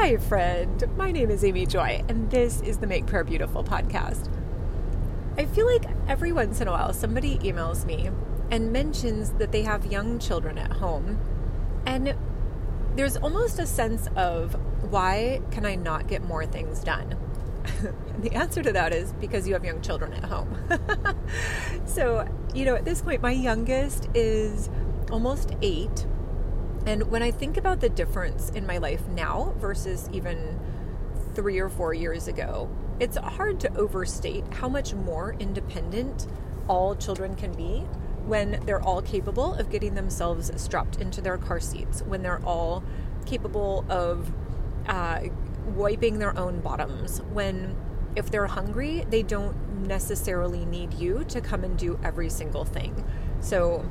Hi, friend. My name is Amy Joy, and this is the Make Prayer Beautiful podcast. I feel like every once in a while somebody emails me and mentions that they have young children at home, and there's almost a sense of why can I not get more things done? the answer to that is because you have young children at home. so, you know, at this point, my youngest is almost eight and when I think about the difference in my life now versus even three or four years ago, it's hard to overstate how much more independent all children can be when they're all capable of getting themselves strapped into their car seats, when they're all capable of uh, wiping their own bottoms, when if they're hungry, they don't necessarily need you to come and do every single thing. So,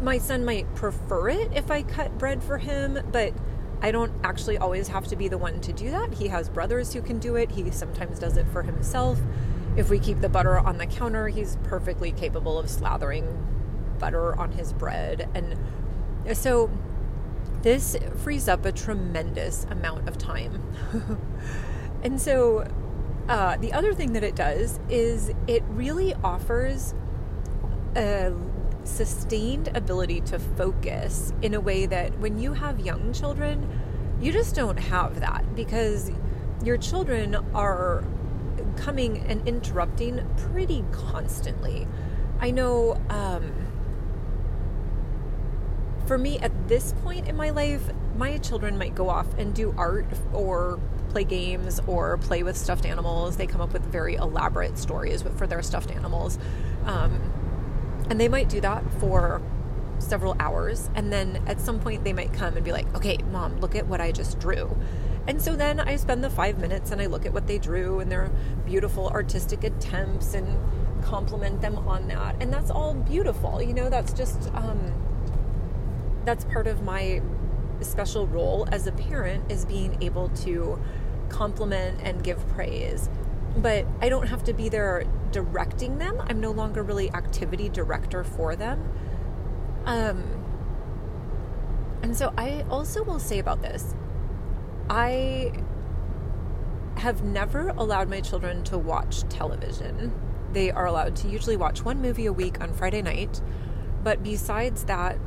my son might prefer it if I cut bread for him, but I don't actually always have to be the one to do that. He has brothers who can do it. He sometimes does it for himself. If we keep the butter on the counter, he's perfectly capable of slathering butter on his bread. And so this frees up a tremendous amount of time. and so uh, the other thing that it does is it really offers a sustained ability to focus in a way that when you have young children, you just don't have that because your children are coming and interrupting pretty constantly. I know um, for me at this point in my life, my children might go off and do art or play games or play with stuffed animals. They come up with very elaborate stories for their stuffed animals. Um, and they might do that for several hours. And then at some point, they might come and be like, okay, mom, look at what I just drew. And so then I spend the five minutes and I look at what they drew and their beautiful artistic attempts and compliment them on that. And that's all beautiful. You know, that's just, um, that's part of my special role as a parent is being able to compliment and give praise but I don't have to be there directing them. I'm no longer really activity director for them. Um, and so I also will say about this I have never allowed my children to watch television. They are allowed to usually watch one movie a week on Friday night, but besides that,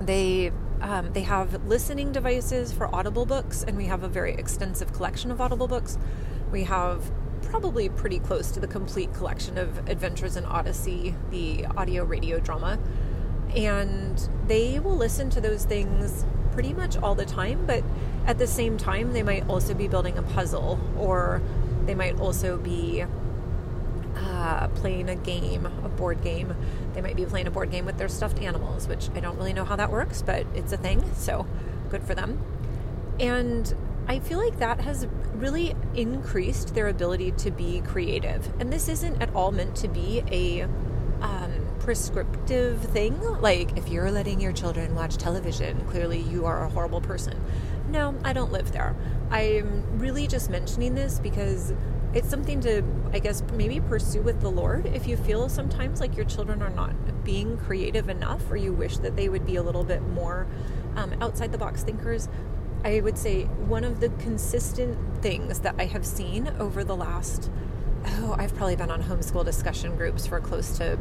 they um, they have listening devices for Audible books, and we have a very extensive collection of Audible books. We have probably pretty close to the complete collection of Adventures in Odyssey, the audio radio drama. And they will listen to those things pretty much all the time, but at the same time, they might also be building a puzzle or they might also be uh, playing a game, a board game. They might be playing a board game with their stuffed animals, which I don't really know how that works, but it's a thing, so good for them. And I feel like that has really increased their ability to be creative. And this isn't at all meant to be a um, prescriptive thing. Like, if you're letting your children watch television, clearly you are a horrible person. No, I don't live there. I'm really just mentioning this because it's something to, I guess, maybe pursue with the Lord. If you feel sometimes like your children are not being creative enough, or you wish that they would be a little bit more um, outside the box thinkers, I would say one of the consistent things that I have seen over the last, oh, I've probably been on homeschool discussion groups for close to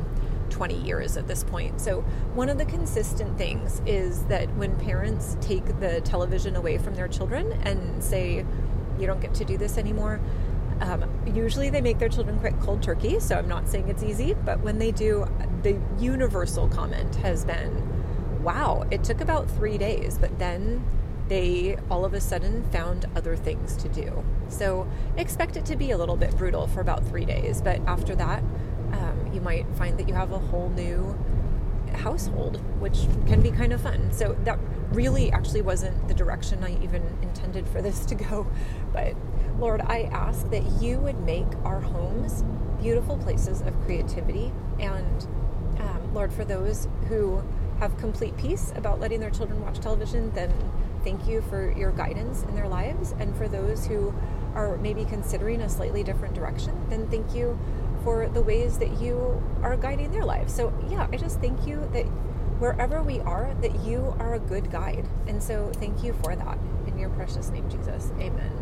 20 years at this point. So, one of the consistent things is that when parents take the television away from their children and say, you don't get to do this anymore, um, usually they make their children quit cold turkey. So, I'm not saying it's easy, but when they do, the universal comment has been, wow, it took about three days, but then they all of a sudden found other things to do. So expect it to be a little bit brutal for about three days, but after that, um, you might find that you have a whole new household, which can be kind of fun. So that really actually wasn't the direction I even intended for this to go. But Lord, I ask that you would make our homes beautiful places of creativity. And um, Lord, for those who have complete peace about letting their children watch television, then thank you for your guidance in their lives. And for those who are maybe considering a slightly different direction, then thank you for the ways that you are guiding their lives. So, yeah, I just thank you that wherever we are, that you are a good guide. And so, thank you for that. In your precious name, Jesus. Amen.